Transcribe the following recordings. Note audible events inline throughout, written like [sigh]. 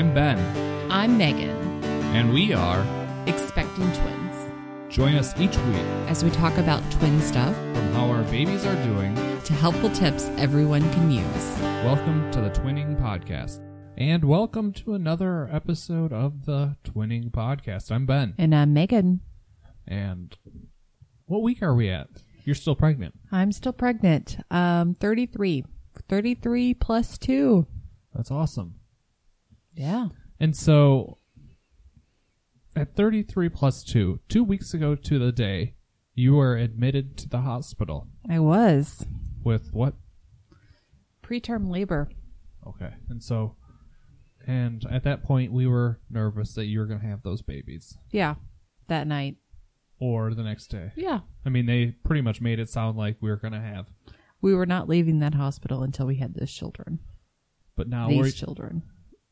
I'm Ben, I'm Megan, and we are. expecting twins, Join us each week as we talk about twin stuff from how our babies are doing. to helpful tips everyone can use. Welcome to the Twinning Podcast. And welcome to another episode of the Twinning Podcast. I'm Ben. And I'm Megan. And what week are we at? You're still pregnant. I'm still pregnant. Um, 33. 33 plus 2. That's awesome. Yeah. And so at 33 plus 2, two weeks ago to the day, you were admitted to the hospital I was. with what? Preterm labor. Okay. And so, and at that point, we were nervous that you were going to have those babies Yeah. That night. or the next day. Yeah. I mean, they pretty much made it sound like we were going to have, We were not leaving that hospital until we had those children. but now These we're, children.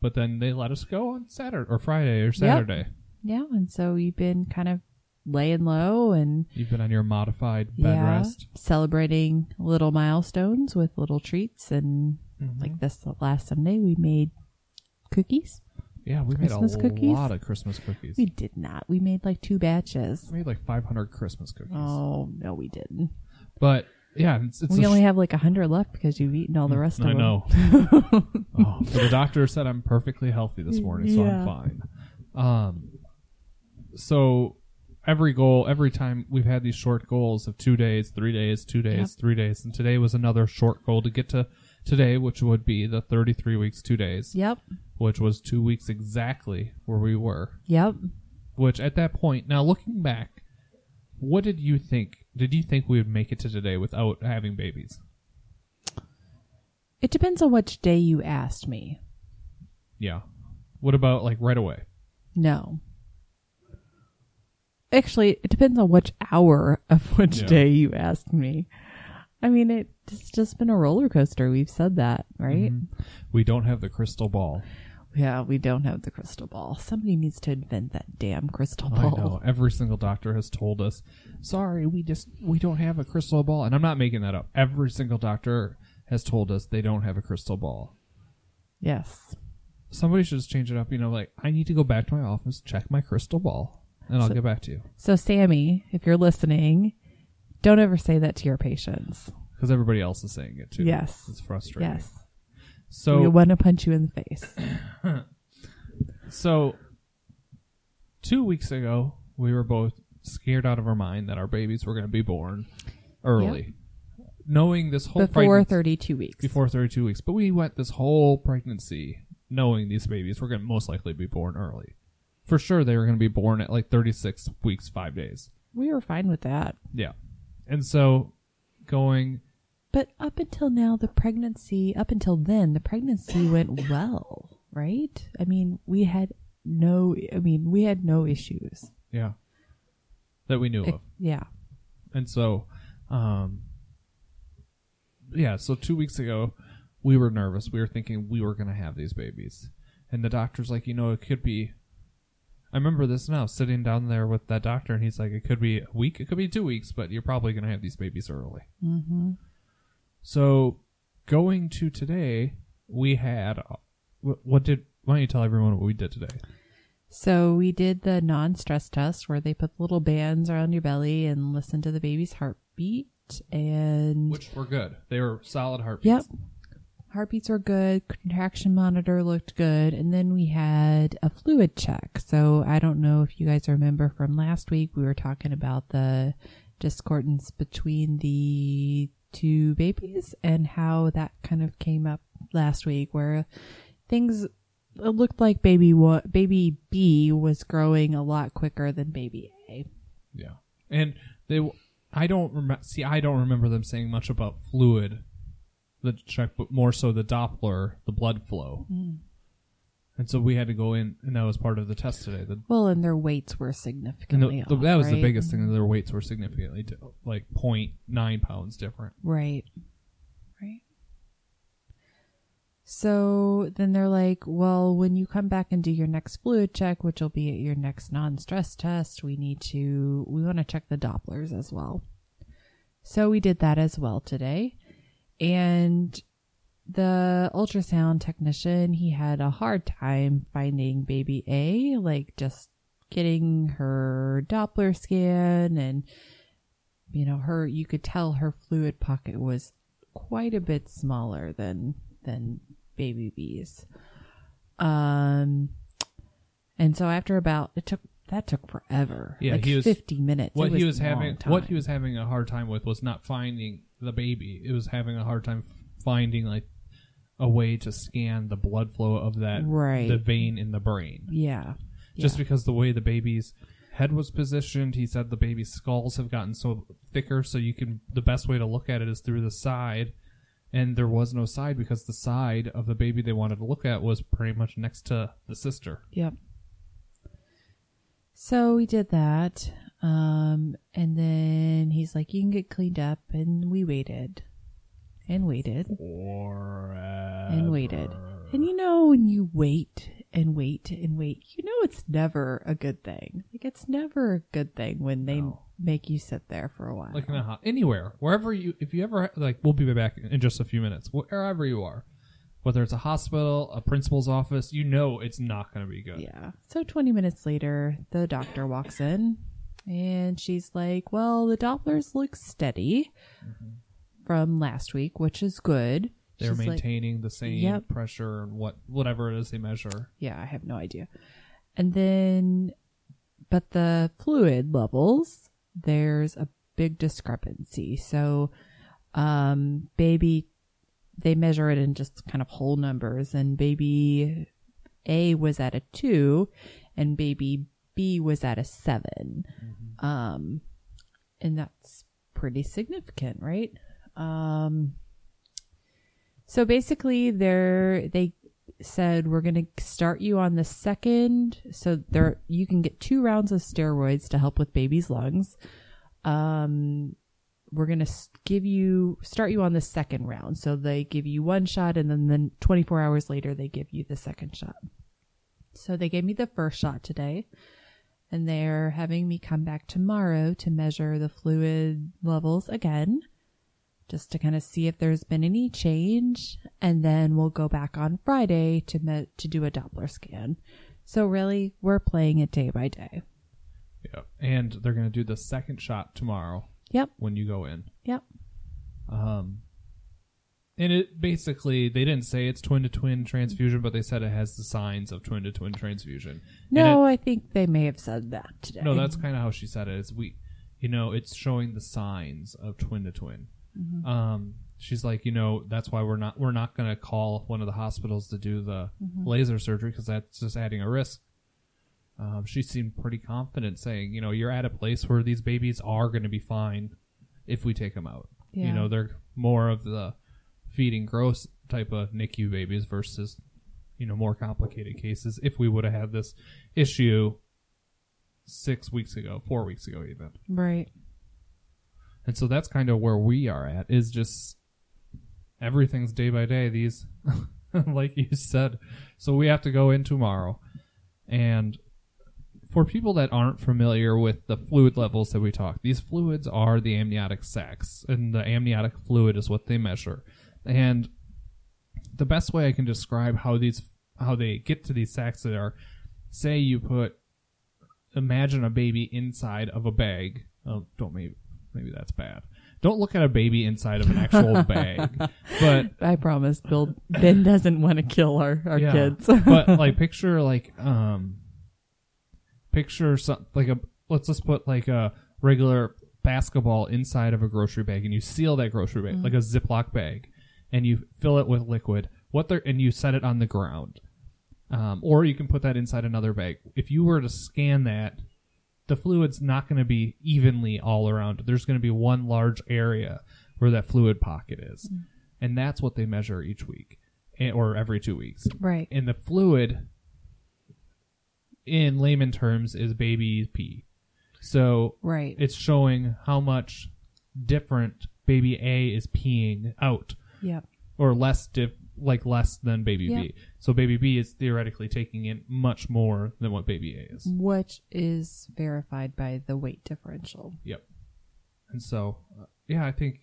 But then they let us go on Saturday or Friday or Saturday. Yeah. And so we've been kind of laying low and You've been on your modified bed yeah, rest. celebrating little milestones with little treats and Mhm. like this last Sunday we made cookies. yeah, we made Christmas a cookies? lot of Christmas cookies. We did not. We made like two batches. We made like 500 Christmas cookies. Oh no, we didn't. But yeah, it's, it's we only sh- have like a hundred left because you've eaten all the rest I of know. them. [laughs] oh, but the doctor said I'm perfectly healthy this morning, so Yeah. I'm fine. Um, so every goal, every time we've had these short goals of two days, three days, two days, Yep. three days, and today was another short goal to get to today, which would be the 33 weeks, two days, Yep. which was two weeks exactly where we were. Yep. Which at that point, now looking back, what did you think? Did you think we would make it to today without having babies? It depends on which day you asked me. Yeah. What about like right away? No. Actually, it depends on which hour of [laughs] which Yeah. day you asked me. I mean, it's just been a roller coaster. We've said that, right? Mhm. We don't have the crystal ball. Yeah, we don't have the crystal ball. Somebody needs to invent that damn crystal ball. I know. [laughs] Every single doctor has told us, sorry, we just we don't have a crystal ball. And I'm not making that up. Every single doctor has told us they don't have a crystal ball. Yes. Somebody should just change it up, you know, like I need to go back to my office, check my crystal ball, and I'll So- get back to you. So, Sammy, if you're listening, don't ever say that to your patients. Because everybody else is saying it too. Yes. It's frustrating. Yes. So we want to punch you in the face. [coughs] So, two weeks ago, we were both scared out of our mind that our babies were going to be born early, knowing this whole Before pregnancy- 32 weeks. before 32 weeks. But we went this whole pregnancy knowing these babies were going to most likely be born early. For sure, they were going to be born at like 36 weeks, five days. We were fine with that. Yeah, and so going, But up until now, the pregnancy, up until then, the pregnancy [laughs] went well, right? I mean, we had no, I mean, we had no issues. yeah, that we knew It- of. yeah. And so, um, yeah, so two weeks ago, we were nervous. We were thinking we were going to have these babies. And the doctor's like, you know, it could be. I remember this now, sitting down there with that doctor, and he's like, it could be a week, it could be two weeks, but you're probably going to have these babies early. Mm-hmm. So, going to today, we had. What, what did. Why don't you tell everyone what we did today? So we did the non-stress test where they put little bands around your belly and listen to the baby's heartbeat and Which were good. They were solid heartbeats. Yep. heartbeats. Heartbeats were good. Contraction monitor looked good. And then we had a fluid check. So I don't know if you guys remember from last week, we were talking about the discordance between the two babies and how that kind of came up last week where things it looked like baby wa- baby B was growing a lot quicker than baby A. Yeah, and they. I don't remember. See, I don't remember them saying much about fluid, the check, but more so the Doppler, the blood flow. Mm. And so we had to go in, and that was part of the test today. The, Well, and their weights were and significantly the, the, off, that was the right? biggest thing. Their weights were significantly di- like 0.9 pounds different. Right. Right. So then they're like, well, when you come back and do your next fluid check, which will be at your next non stress test, we need to, we want to check the Dopplers as well. So we did that as well today. And the ultrasound technician, he had a hard time finding baby A, like just getting her Doppler scan and you know, her you could tell her fluid pocket was quite a bit smaller than than baby B's. Um and so after about it took that took forever. Yeah, like he was- 50 minutes. what It he was having what he was having a hard time with was not finding the baby it was having a hard time finding like a way to scan the blood flow of that Right. the vein in the brain Yeah. just Yeah. because the way the baby's head was positioned he said the baby's skulls have gotten so thicker so you can the best way to look at it is through the side and there was no side because the side of the baby they wanted to look at was pretty much next to the sister Yep. So we did that. Um, and then he's like, you can get cleaned up. And we waited and waited Forever. and waited. And you know, when you wait and wait and wait, you know, it's never a good thing. Like, it's never a good thing when they No. make you sit there for a while. like in a ho- anywhere wherever you if you ever like we'll be back in just a few minutes wherever you are whether it's a hospital a principal's office you know it's not going to be good Yeah. So 20 minutes later, the doctor walks in and she's like, Well, the Dopplers look steady mm-hmm. From last week, which is good. they're She's like, maintaining the same Yep. pressure and what whatever it is they measure yeah, I have no idea. And then, but the fluid levels, there's a big discrepancy. So, um, baby, they measure it in just kind of whole numbers, and baby A was at a two, and baby B was at a 7 Um, and that's pretty significant, right? Um, so basically, they're they said we're going to start you on the second so there you can get two rounds of steroids to help with baby's lungs. Um we're going to give you start you on the second round. So they give you one shot and then then 24 hours later they give you the second shot. So they gave me the first shot today and they're having me come back tomorrow to measure the fluid levels again just to kind of see if there's been any change and then we'll go back on Friday to me- to do a Doppler scan. So really, we're playing it day by day. yeah and they're going to do the second shot tomorrow Yep. when you go in Yep. um and it basically they didn't say it's twin to twin transfusion but they said it has the signs of twin to twin transfusion No, it- I think they may have said that today. No, that's kind of how she said it. Is we, you know, it's showing the signs of twin to twin. Um, she's like, you know, that's why we're not we're not gonna call one of the hospitals to do the laser surgery because that's just adding a risk. Um, she seemed pretty confident, saying, you know, you're at a place where these babies are going to be fine if we take them out. Yeah. You know, they're more of the feeding gross type of NICU babies versus, you know, more complicated cases. If we would have had this issue six weeks ago, four weeks ago, even. right. And so that's kind of where we are at is just everything's day by day. These, [laughs] like you said, so we have to go in tomorrow. And for people that aren't familiar with the fluid levels that we talk, these fluids are the amniotic sacs, and the amniotic fluid is what they measure. And the best way I can describe how these how they get to these sacs that are, say you put, imagine a baby inside of a bag. Oh, don't maybe maybe that's bad. Don't look at a baby inside of an actual [laughs] bag, but I promise, Bill. Ben doesn't want to kill our our yeah. kids. [laughs] but like picture like um picture some like a let's just put like a regular basketball inside of a grocery bag and you seal that grocery bag like a ziploc bag and you fill it with liquid what they're and you set it on the ground um, or you can put that inside another bag if you were to scan that the fluid's not going to be evenly all around there's going to be one large area where that fluid pocket is and that's what they measure each week eh, or every two weeks right. and the fluid in layman terms is baby pee so Right. it's showing how much different baby a is peeing out yep. or less diff like less than baby Yeah. b so baby b is theoretically taking in much more than what baby a is Which is verified by the weight differential. Yep. And so, uh, yeah, I think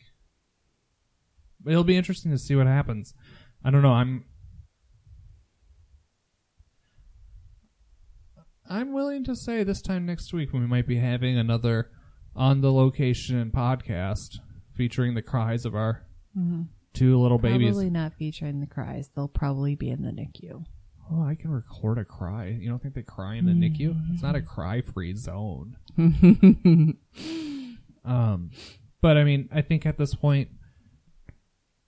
it'll be interesting to see what happens. I don't know. I'm I'm willing to say this time next week when we might be having another on the location podcast featuring the cries of our two little babies. Probably not featuring the cries. They'll probably be in the NICU. Oh, I can record a cry. You don't think they cry in the NICU? It's not a cry-free zone. [laughs] um, but I mean, I think at this point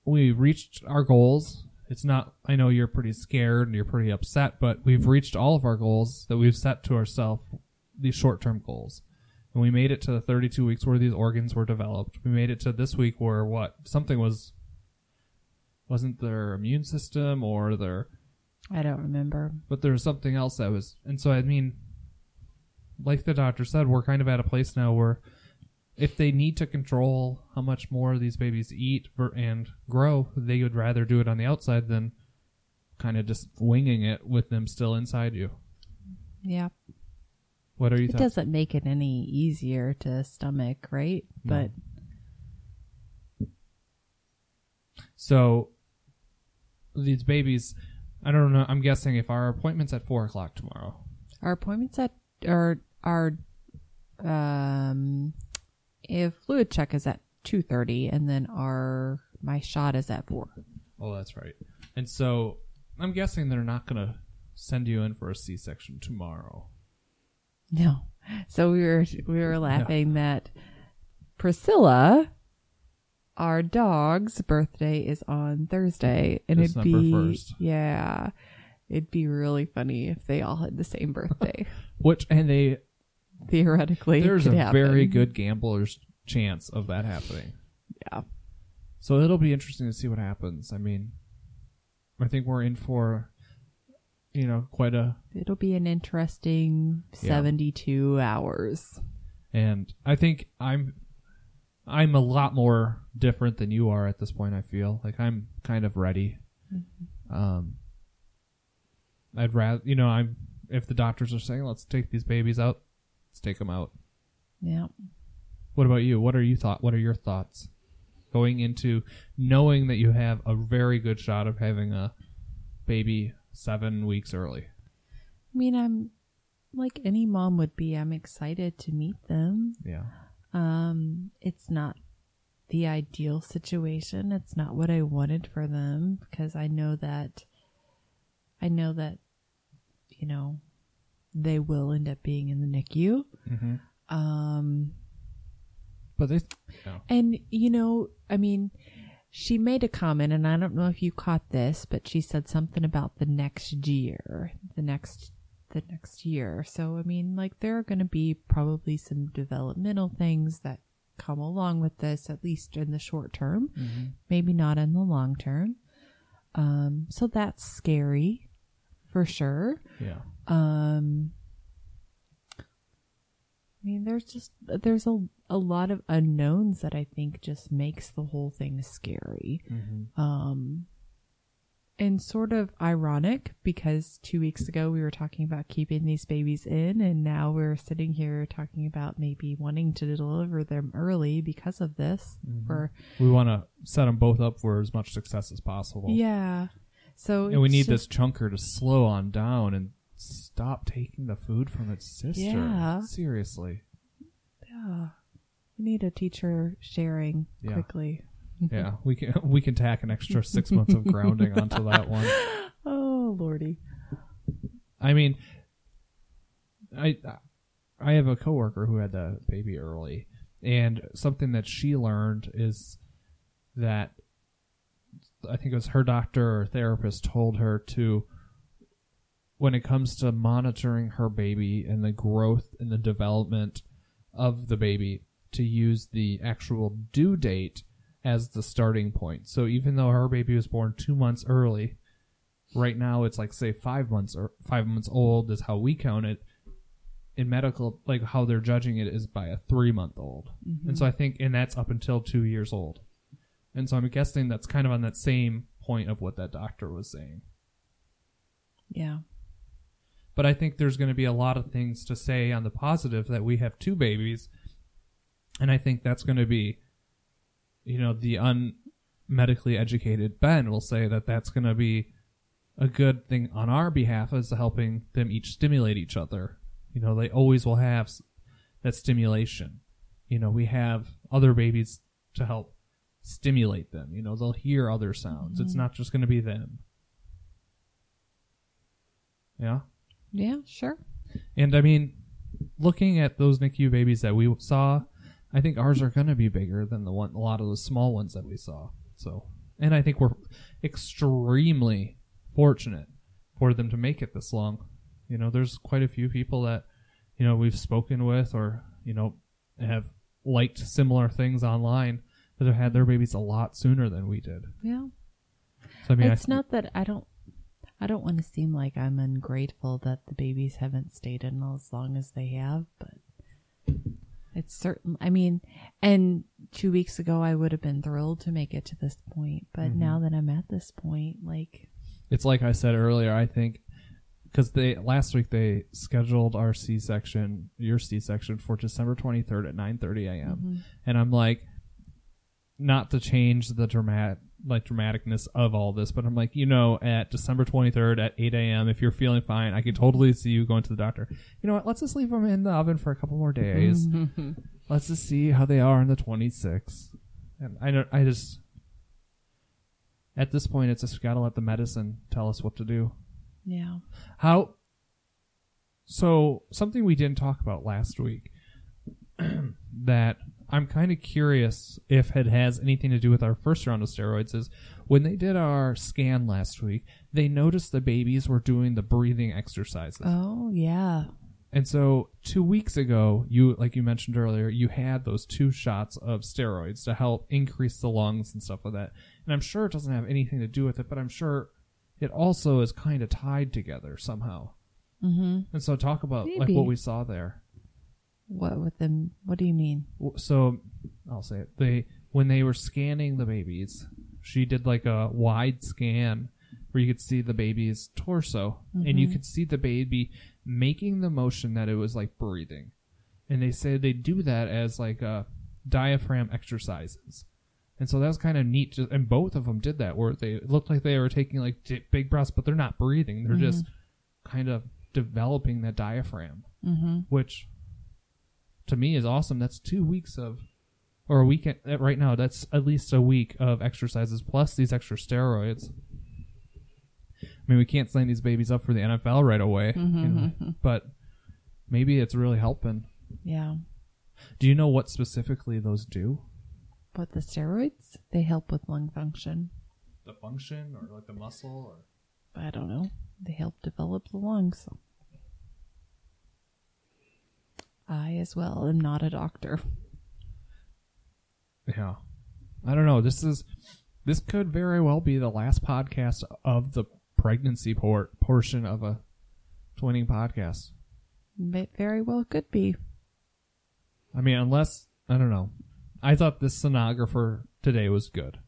we reached our goals. It's not. I know you're pretty scared and you're pretty upset, but we've reached all of our goals that we've set to ourselves. These short-term goals, and we made it to the 32 weeks where these organs were developed. We made it to this week where what something was wasn't their immune system or their I don't remember. but there was something else that was and so i mean like the doctor said we're kind of at a place now where if they need to control how much more these babies eat ver- and grow they would rather do it on the outside than kind of just winging it with them still inside you Yeah. what are you It thoughts doesn't make it any easier to stomach, right? No. But so these babies i don't know i'm guessing if our appointment's at four o'clock tomorrow our appointments at our our um if fluid check is at two thirty and then our my shot is at four. oh that's right and so i'm guessing they're not going to send you in for a c-section tomorrow No. So we were we were laughing that Priscilla, our dog's birthday is on Thursday, and it'd December be 1st. yeah, it'd be really funny if they all had the same birthday. [laughs] Which and they Theoretically, there's a happen. very good gambler's chance of that happening. yeah. So it'll be interesting to see what happens. I mean, I think we're in for, you know, quite a. It'll be an interesting Yeah. seventy-two hours. And I think I'm, I'm a lot more different than you are at this point. I feel like I'm kind of ready. Um, I'd rather, you know, I'm if the doctors are saying let's take these babies out, let's take them out. Yeah. What about you? What are you thought? What are your thoughts going into knowing that you have a very good shot of having a baby seven weeks early? I mean, I'm like any mom would be. I'm excited to meet them. Yeah, Um, it's not the ideal situation. It's not what I wanted for them because I know that I know that you know they will end up being in the NICU. mm-hmm. Um, but they, no. and you know, I mean, she made a comment, and I don't know if you caught this, but she said something about the next year, the next, the next year. So I mean, like there are going to be probably some developmental things that come along with this, at least in the short term, maybe not in the long term. Um, so that's scary, for sure. yeah, Um, I mean, there's just there's a a lot of unknowns that I think just makes the whole thing scary. mm-hmm. Um, and sort of ironic because two weeks ago we were talking about keeping these babies in, and now we're sitting here talking about maybe wanting to deliver them early because of this. Mm-hmm. For we want to set them both up for as much success as possible. yeah, so and we need just- this chunker to slow on down and stop taking the food from its sister. Yeah. seriously. Yeah, we need a teacher sharing Yeah. quickly. Yeah, we can we can tack an extra six months of grounding onto that one. [laughs] Oh lordy. I mean, I I have a coworker who had the baby early, and something that she learned is that I think it was her doctor or therapist told her to when it comes to monitoring her baby and the growth and the development of the baby to use the actual due date as the starting point. So even though her baby was born 2 months early, right now it's like say 5 months or 5 months old is how we count it in medical like how they're judging it is by a 3 month old. And mm-hmm. so I think and that's up until 2 years old. And so I'm guessing that's kind of on that same point of what that doctor was saying. Yeah. But I think there's going to be a lot of things to say on the positive that we have two babies. And I think that's going to be, you know, the un, medically educated Ben will say that that's going to be a good thing on our behalf as helping them each stimulate each other. You know, they always will have that stimulation. You know, we have other babies to help stimulate them. You know, they'll hear other sounds. It's mm-hmm. not just going to be them. Yeah. Yeah, sure. And I mean, looking at those NICU babies that we saw, I think ours are going to be bigger than the one, a lot of the small ones that we saw. So, and I think we're extremely fortunate for them to make it this long. You know, there's quite a few people that, you know, we've spoken with or, you know, have liked similar things online that have had their babies a lot sooner than we did. Yeah. So, I mean, it's I, not that I don't I don't want to seem like I'm ungrateful that the babies haven't stayed in as long as they have, but it's certain I mean, and 2 weeks ago I would have been thrilled to make it to this point, but Mm-hmm. now that I'm at this point like it's like I said earlier. I think because they last week they scheduled our C section, your C section for December twenty third at nine thirty a.m. And I'm like, not to change the dramatic like dramaticness of all this, but I'm like, you know, at December twenty third at eight a.m. If you're feeling fine, I can totally see you going to the doctor. You know what? Let's just leave them in the oven for a couple more days. Mm-hmm. Let's just see how they are on the twenty sixth. And I don't. I just at this point, it's just gotta let the medicine tell us what to do. yeah. How? So something we didn't talk about last week [clears throat] that I'm kind of curious if it has anything to do with our first round of steroids is when they did our scan last week, they noticed the babies were doing the breathing exercises. Oh, yeah. And so two weeks ago, you like you mentioned earlier, you had those two shots of steroids to help increase the lungs and stuff like that. And I'm sure it doesn't have anything to do with it, but I'm sure it also is kind of tied together somehow. Mhm. And so talk about like what we saw there. What with them? What do you mean? So I'll say it. They when they were scanning the babies, she did like a wide scan where you could see the baby's torso and you could see the baby making the motion that it was like breathing. And they say they do that as like uh, diaphragm exercises. And so that was kind of neat. Just, and both of them did that where they it looked like they were taking like big breaths, but they're not breathing. They're just kind of developing that diaphragm, Mm-hmm. which to me is awesome. That's two weeks of, or a week right now. That's at least a week of exercises plus these extra steroids. I mean, we can't sign these babies up for the NFL right away, you mm-hmm, know, mm-hmm. but maybe it's really helping. Yeah. Do you know what specifically those do? But the steroids, they help with lung function. The function or like the muscle or I don't know. They help develop the lungs. I, as well, am not a doctor. Yeah. I don't know. This is this could very well be the last podcast of the pregnancy por- portion of a twinning podcast. It very well could be. I mean, unless I don't know. I thought this sonographer today was good.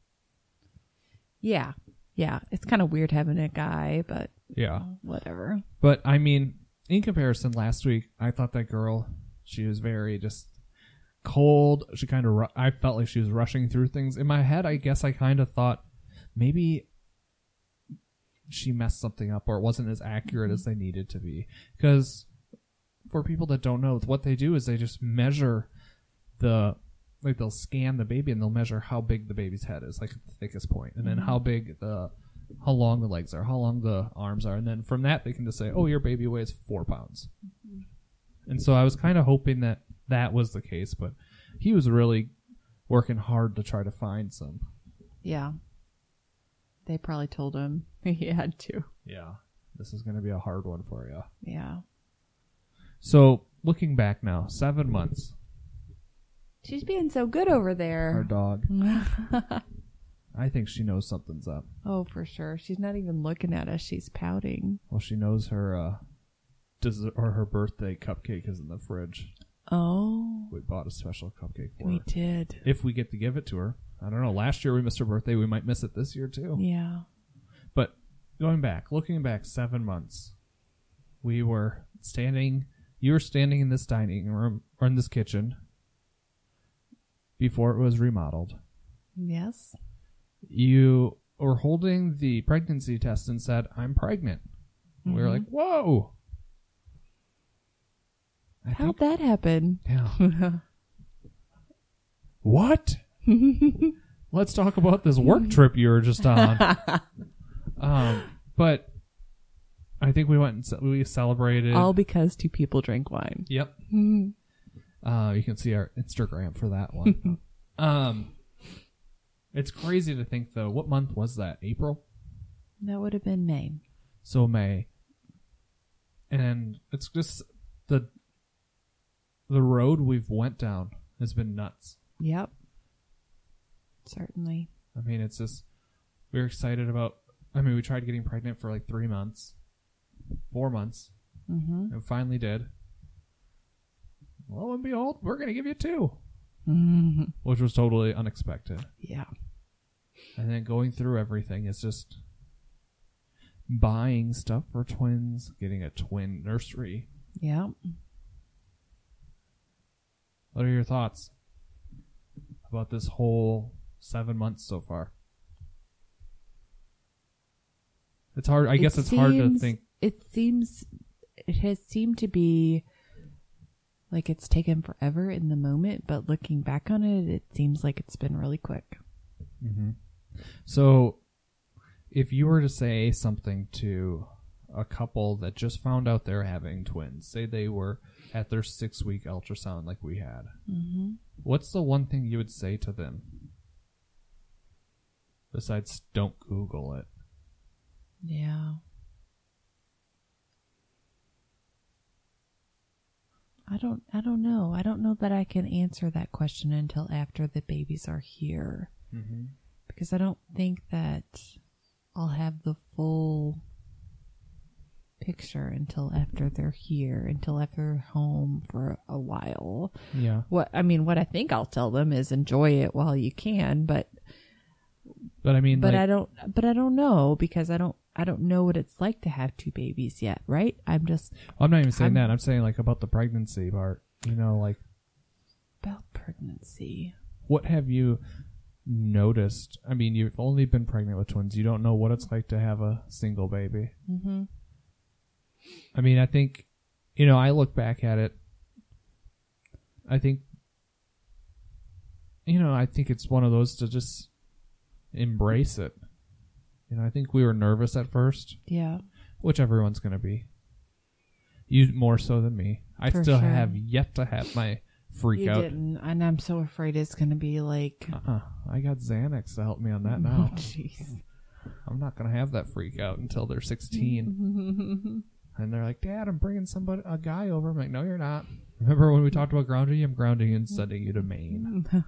Yeah. Yeah. It's kind of weird having a guy, but Yeah. whatever. But I mean, in comparison, last week I thought that girl, she was very just cold. She kind of, ru- I felt like she was rushing through things. In my head, I guess I kind of thought maybe she messed something up or it wasn't as accurate as mm-hmm. they needed to be. Because for people that don't know, what they do is they just measure the, like they'll scan the baby and they'll measure how big the baby's head is, like the thickest point, and then how mm-hmm. big the how long the legs are, how long the arms are, and then from that they can just say, "Oh, your baby weighs four pounds." Mm-hmm. And so I was kind of hoping that that was the case, but he was really working hard to try to find some. Yeah. They probably told him [laughs] he had to. Yeah, this is going to be a hard one for you. Yeah. So looking back now, seven months. She's being so good over Our there. dog. [laughs] I think she knows something's up. oh, for sure. She's not even looking at us. She's pouting. Well, she knows her uh, dessert or her birthday cupcake is in the fridge. Oh, We bought a special cupcake for we her. did. If we get to give it to her, I don't know. Last year we missed her birthday. We might miss it this year too. Yeah. But going back, looking back seven months, we were standing. You were standing in this dining room or in this kitchen before it was remodeled, Yes. you were holding the pregnancy test and said, "I'm pregnant." We were Mhm. like, "Whoa!" I How'd think- that happen? yeah. What? [laughs] Let's talk about this work trip you were just on. [laughs] um, but I think we went and ce- we celebrated. All because two people drank wine. Yep. Mhm. [laughs] Uh, you can see our Instagram for that one. um, it's crazy to think though. What month was that? April. That would have been May. So May. And it's just the the road we've went down has been nuts. Yep. Certainly. I mean, it's just we are excited about. I mean, we tried getting pregnant for like three months, four months, Mm-hmm. and finally did. Lo and behold, we're gonna give you two, hmm which was totally unexpected. Yeah. And then going through everything is just buying stuff for twins, getting a twin nursery. Yep. What are your thoughts about this whole seven months so far? It's hard. I guess It it's hard to think. It seems it has seemed to be like it's taken forever in the moment, but looking back on it, it seems like it's been really quick. hmm So, if you were to say something to a couple that just found out they're having twins, say they were at their six week ultrasound like we had, Mm-hmm. what's the one thing you would say to them? Besides, don't Google it. Yeah. I don't I don't know. I don't know that I can answer that question until after the babies are here Mm-hmm. because I don't think that I'll have the full picture until after they're here, until after they're home for a while. Yeah, What I mean, what I think I'll tell them is enjoy it while you can, but but I mean, but like, I don't but I don't know because I don't I don't know what it's like to have two babies yet, right? I'm just I'm not even saying I'm- that. I'm saying like about the pregnancy part. You know, like about pregnancy. what have you noticed? I mean, you've only been pregnant with twins. You don't know what it's like to have a single baby. Mm-hmm. I mean, I think, you know, I look back at it. I think, you know, I think it's one of those to just embrace it. You know, I think we were nervous at first, Yeah. which everyone's going to be. You more so than me. I For still sure. have yet to have my freak you out. didn't, and I'm so afraid it's gonna be like. Uh-uh. I got Xanax to help me on that Oh, [laughs] now. jeez. I'm not gonna have that freak out until they're 16, [laughs] and they're like, "Dad, I'm bringing somebody, a guy over." I'm like, "No, you're not." Remember when we talked about grounding you? I'm grounding and sending you to Maine. [laughs]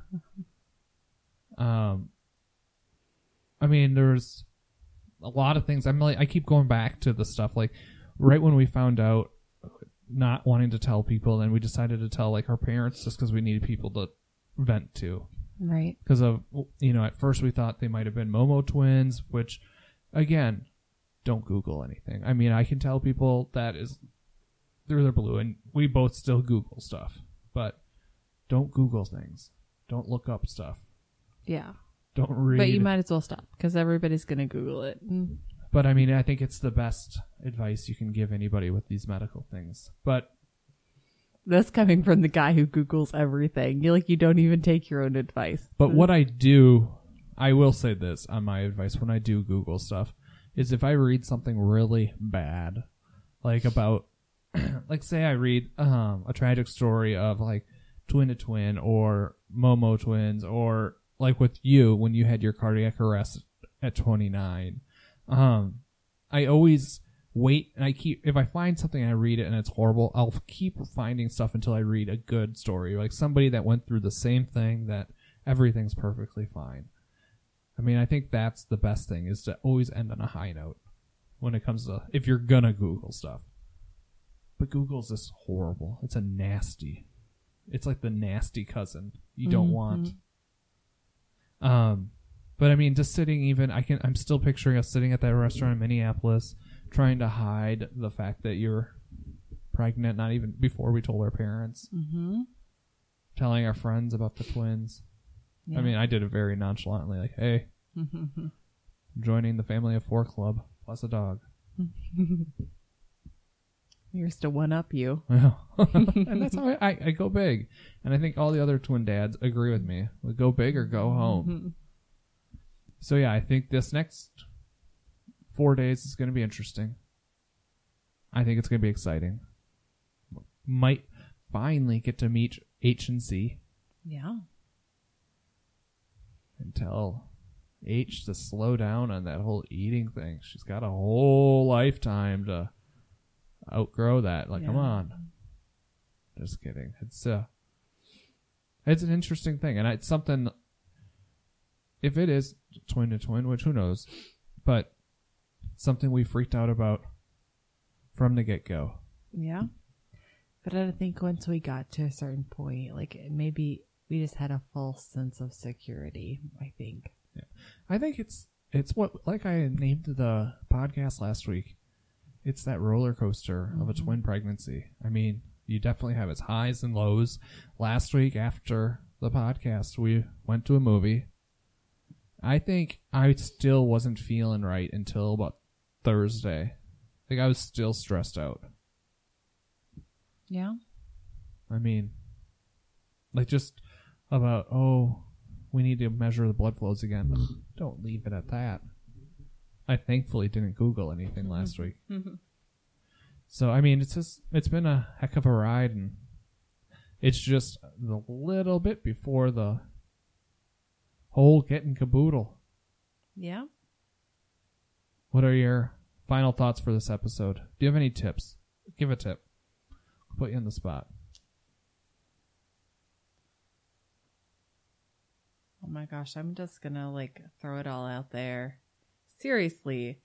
Um, I mean, there's a lot of things. I'm like, I keep going back to the stuff like right when we found out, not wanting to tell people, then we decided to tell like our parents just because we needed people to vent to right. because of you know at first we thought they might have been Momo twins, which again, don't Google anything. I mean, I can tell people that is they're they're blue, and we both still Google stuff, but don't Google things. Don't look up stuff. Yeah. Don't read. But you might as well stop because everybody's gonna Google it. Mm. But I mean, I think it's the best advice you can give anybody with these medical things. But That's coming from the guy who Googles everything. You like you don't even take your own advice. But what I do, I will say this on my advice when I do Google stuff, is if I read something really bad, like about, [clears throat] like say I read um, a tragic story of like twin to twin or Momo twins or like with you when you had your cardiac arrest at 29, um, I always wait and I keep if I find something I read it and it's horrible, I'll keep finding stuff until I read a good story, like somebody that went through the same thing that everything's perfectly fine. I mean, I think that's the best thing is to always end on a high note when it comes to if you're gonna Google stuff. But Google's just horrible. It's a nasty. It's like the nasty cousin you don't Mhm. want. Um, but I mean, just sitting even, I can, I'm still picturing us sitting at that restaurant in Minneapolis, trying to hide the fact that you're pregnant. Not even before we told our parents, Mm-hmm. telling our friends about the twins. I mean, I did it very nonchalantly, like, "Hey, [laughs] Joining the family of four club plus a dog. [laughs] Here's to one up you. [laughs] Yeah. and that's how I, I, I go big. And I think all the other twin dads agree with me. We go big or go home. Mm-hmm. So yeah, I think this next four days is going to be interesting. I think it's going to be exciting. Might finally get to meet H and C Yeah. and tell H to slow down on that whole eating thing. She's got a whole lifetime to outgrow that. Like, come on. Just kidding. It's uh, it's an interesting thing, and it's something. If it is twin to twin, which who knows, but something we freaked out about from the get go. Yeah. But I think once we got to a certain point, like maybe we just had a false sense of security, I think. I think it's it's what like I named the podcast last week. It's that roller coaster of a mm-hmm. twin pregnancy. I mean, you definitely have its highs and lows. Last week after the podcast, we went to a movie. I think I still wasn't feeling right until about Thursday. Like I was still stressed out. Yeah. I mean, like just about oh, we need to measure the blood flows again. Hmm. Don't leave it at that. I thankfully didn't Google anything mm-hmm. last week. Mm-hmm. So I mean, it's just it's been a heck of a ride, and it's just the little bit before the whole getting caboodle. Yeah. What are your final thoughts for this episode? Do you have any tips? Give a tip. I'll put you on the spot. My gosh, I'm just gonna like throw it all out there. Seriously.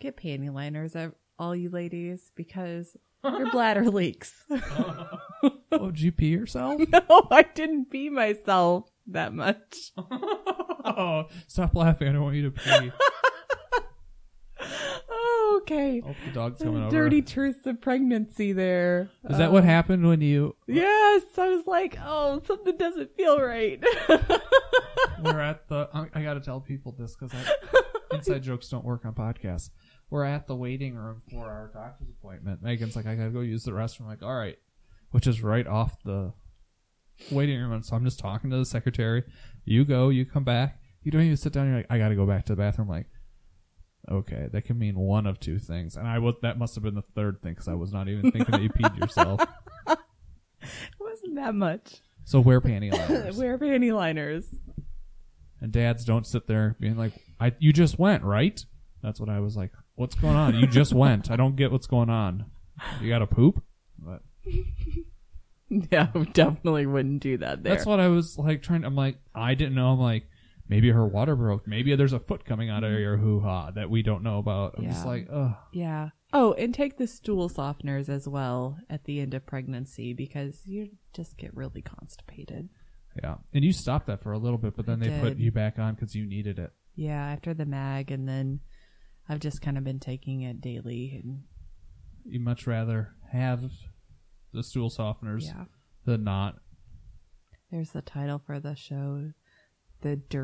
Get panty liners, all you ladies, because your [laughs] bladder leaks. [laughs] oh, did you pee yourself? [laughs] no, I didn't pee myself that much. oh, stop laughing! I don't want you to pee. Okay. Oh, the dog's coming over. Dirty truths of pregnancy there. Is that what Um, happened when you Yes, I was like, oh, something doesn't feel right. [laughs] we're at the? I, I got to tell people this because inside jokes don't work on podcasts. We're at the waiting room for our doctor's appointment. Megan's like, I gotta go use the restroom. I'm like, all right, which is right off the waiting room. So I'm just talking to the secretary. You go, you come back. You don't even sit down. You're like, I gotta go back to the bathroom. I'm like, okay, that can mean one of two things. And I was that must have been the third thing because I was not even thinking that you peed yourself. [laughs] it wasn't that much. So wear panty [laughs] liners. Wear panty liners. And dads don't sit there being like, "I you just went right." That's what I was like. What's going on? You just went. I don't get what's going on. You got to poop. But [laughs] Yeah, definitely wouldn't do that there. that's what I was like trying. To I'm like, I didn't know. I'm like, maybe her water broke. Maybe there's a foot coming out of your hoo ha that we don't know about. I'm just Yeah. like, ugh. yeah. Oh, and take the stool softeners as well at the end of pregnancy because you just get really constipated. Yeah. And you stopped that for a little bit, but then I they put did. you back on because you needed it. Yeah, after the mag, and then I've just kind of been taking it daily. And You much rather have the stool softeners yeah, than not. there's the title for the show, the dirty.